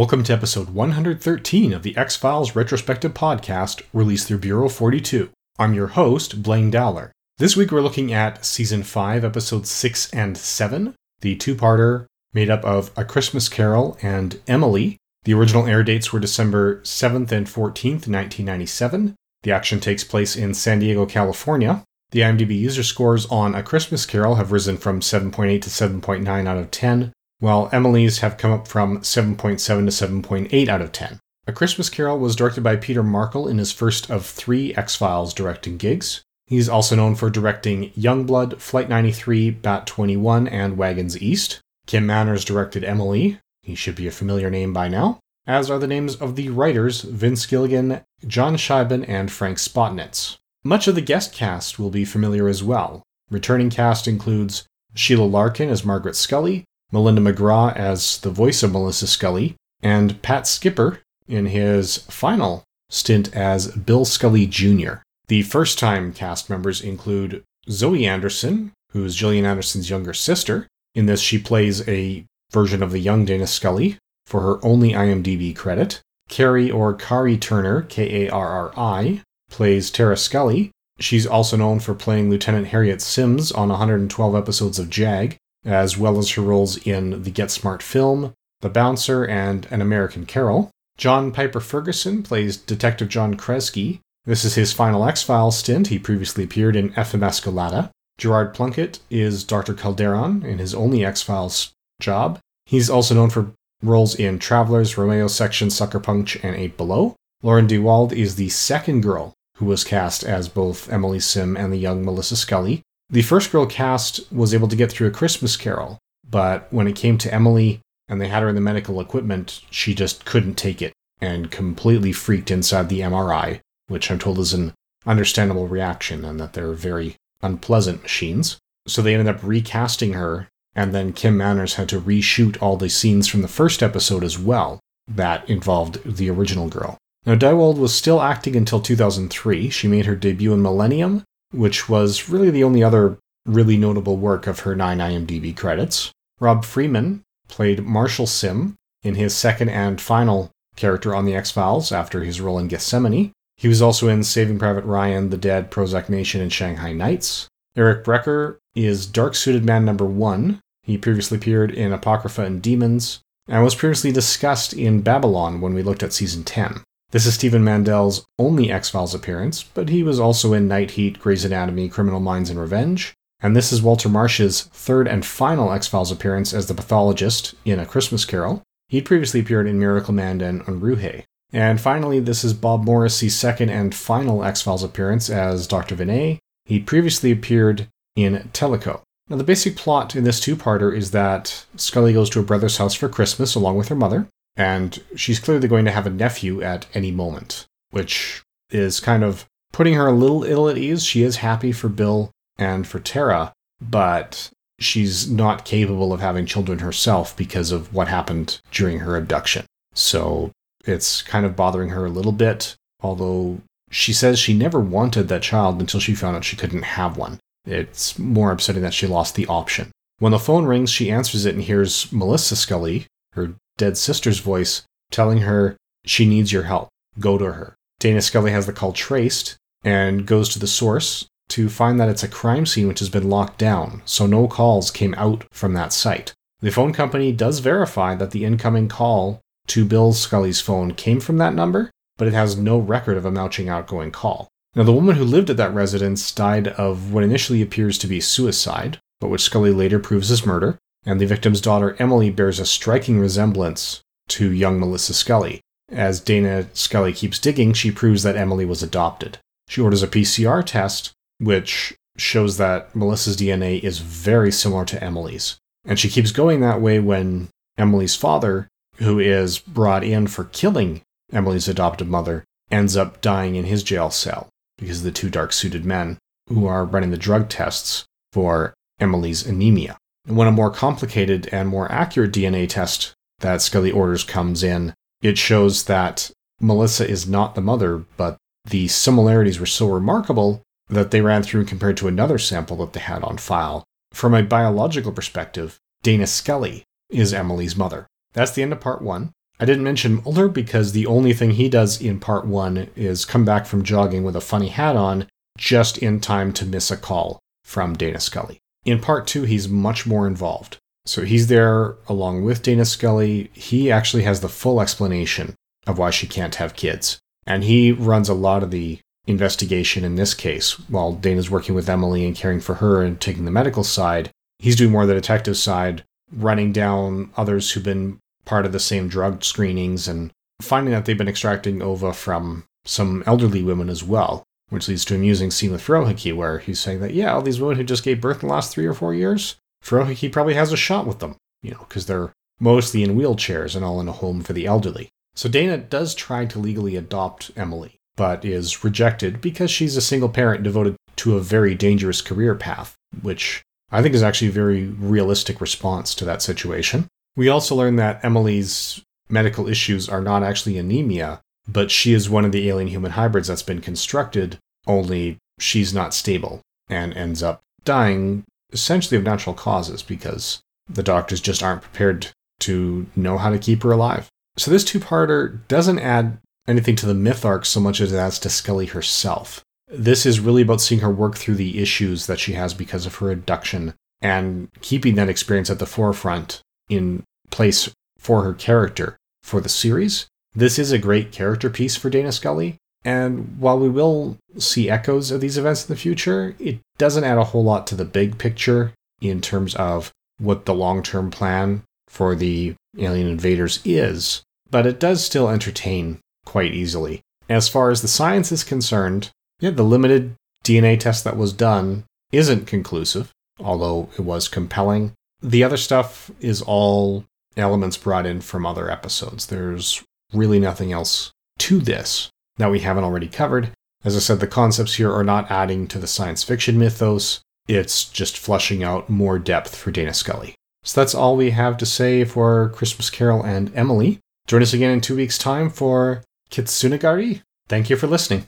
Welcome to episode 113 of the X Files Retrospective Podcast, released through Bureau 42. I'm your host, Blaine Dowler. This week we're looking at Season 5, Episodes 6 and 7, the two parter made up of A Christmas Carol and Emily. The original air dates were December 7th and 14th, 1997. The action takes place in San Diego, California. The IMDb user scores on A Christmas Carol have risen from 7.8 to 7.9 out of 10, while Emily's have come up from 7.7 to 7.8 out of 10. A Christmas Carol was directed by Peter Markle in his first of three X Files directing gigs. He's also known for directing Youngblood, Flight 93, Bat 21, and Wagons East. Kim Manners directed Emily. He should be a familiar name by now, as are the names of the writers Vince Gilligan, John Shiban, and Frank Spotnitz. Much of the guest cast will be familiar as well. Returning cast includes Sheila Larkin as Margaret Scully, Melinda McGraw as the voice of Melissa Scully, and Pat Skipper in his final stint as Bill Scully Jr. The first time cast members include Zoe Anderson, who is Gillian Anderson's younger sister. In this, she plays a version of the young Dana Scully for her only IMDb credit. Carrie or Kari Turner, K A R R I, plays Tara Scully. She's also known for playing Lieutenant Harriet Sims on 112 episodes of JAG, as well as her roles in the Get Smart film, The Bouncer, and An American Carol. John Pyper Ferguson plays Detective John Kresge. This is his final X Files stint. He previously appeared in F. Emasculata. Gerard Plunkett is Dr. Calderon in his only X Files job. He's also known for roles in Travelers, Romeo Section, Sucker Punch, and Eight Below. Lauren Diewold is the second girl who was cast as both Emily Sim and the young Melissa Scully. The first girl cast was able to get through a Christmas Carol, but when it came to Emily and they had her in the medical equipment, she just couldn't take it and completely freaked inside the MRI, which I'm told is an understandable reaction and that they're very unpleasant machines. So they ended up recasting her, and then Kim Manners had to reshoot all the scenes from the first episode as well that involved the original girl. Now, Diewold was still acting until 2003. She made her debut in Millennium, which was really the only other really notable work of her nine IMDb credits. Rob Freeman played Marshall Sim in his second and final character on The X Files after his role in Gethsemane. He was also in Saving Private Ryan, The Dead, Prozac Nation, and Shanghai Nights. Eric Brecker is Dark Suited Man number one. He previously appeared in Apocrypha and Demons, and was previously discussed in Babylon when we looked at season 10. This is Stephen Mendel's only X Files appearance, but he was also in Night Heat, Grey's Anatomy, Criminal Minds, and Revenge. And this is Walter Marsh's third and final X Files appearance as the pathologist in A Christmas Carol. He'd previously appeared in Miracle Man and Unruhe. And finally, this is Bob Morrissey's second and final X Files appearance as Dr. Vinay. He previously appeared in Teliko. Now, the basic plot in this two parter is that Scully goes to her brother's house for Christmas along with her mother and she's clearly going to have a nephew at any moment, which is kind of putting her a little ill at ease. She is happy for Bill and for Tara, but she's not capable of having children herself because of what happened during her abduction. So it's kind of bothering her a little bit, although she says she never wanted that child until she found out she couldn't have one. It's more upsetting that she lost the option. When the phone rings, she answers it and hears Melissa Scully, her dead sister's voice telling her she needs your help. Go to her. Dana Scully has the call traced and goes to the source to find that it's a crime scene which has been locked down, so no calls came out from that site. The phone company does verify that the incoming call to Bill Scully's phone came from that number, but it has no record of a matching outgoing call. Now, the woman who lived at that residence died of what initially appears to be suicide, but which Scully later proves is murder and the victim's daughter Emily bears a striking resemblance to young Melissa Scully. As Dana Scully keeps digging, she proves that Emily was adopted. She orders a PCR test, which shows that Melissa's DNA is very similar to Emily's. And she keeps going that way when Emily's father, who is brought in for killing Emily's adoptive mother, ends up dying in his jail cell because of the two dark suited men who are running the drug tests for Emily's anemia. When a more complicated and more accurate DNA test that Scully orders comes in, it shows that Melissa is not the mother, but the similarities were so remarkable that they ran through and compared to another sample that they had on file. From a biological perspective, Dana Scully is Emily's mother. That's the end of part one. I didn't mention Mulder because the only thing he does in part one is come back from jogging with a funny hat on just in time to miss a call from Dana Scully. In part two, he's much more involved. So he's there along with Dana Scully. He actually has the full explanation of why she can't have kids. And he runs a lot of the investigation in this case while Dana's working with Emily and caring for her and taking the medical side. He's doing more of the detective side, running down others who've been part of the same drug screenings and finding that they've been extracting ova from some elderly women as well, which leads to amusing scene with Frohike where he's saying that, yeah, all these women who just gave birth in the last three or four years, Frohike probably has a shot with them, you know, because they're mostly in wheelchairs and all in a home for the elderly. So Dana does try to legally adopt Emily, but is rejected because she's a single parent devoted to a very dangerous career path, which I think is actually a very realistic response to that situation. We also learn that Emily's medical issues are not actually anemia, but she is one of the alien human hybrids that's been constructed, only she's not stable and ends up dying essentially of natural causes because the doctors just aren't prepared to know how to keep her alive. So this two-parter doesn't add anything to the myth arc so much as it adds to Scully herself. This is really about seeing her work through the issues that she has because of her abduction and keeping that experience at the forefront in place for her character for the series. This is a great character piece for Dana Scully, and while we will see echoes of these events in the future, it doesn't add a whole lot to the big picture in terms of what the long term plan for the alien invaders is, but it does still entertain quite easily. As far as the science is concerned, yeah, the limited DNA test that was done isn't conclusive, although it was compelling. The other stuff is all elements brought in from other episodes. There's really nothing else to this that we haven't already covered. As I said, the concepts here are not adding to the science fiction mythos, it's just flushing out more depth for Dana Scully. So that's all we have to say for Christmas Carol and Emily. Join us again in two weeks' time for Kitsunegari. Thank you for listening.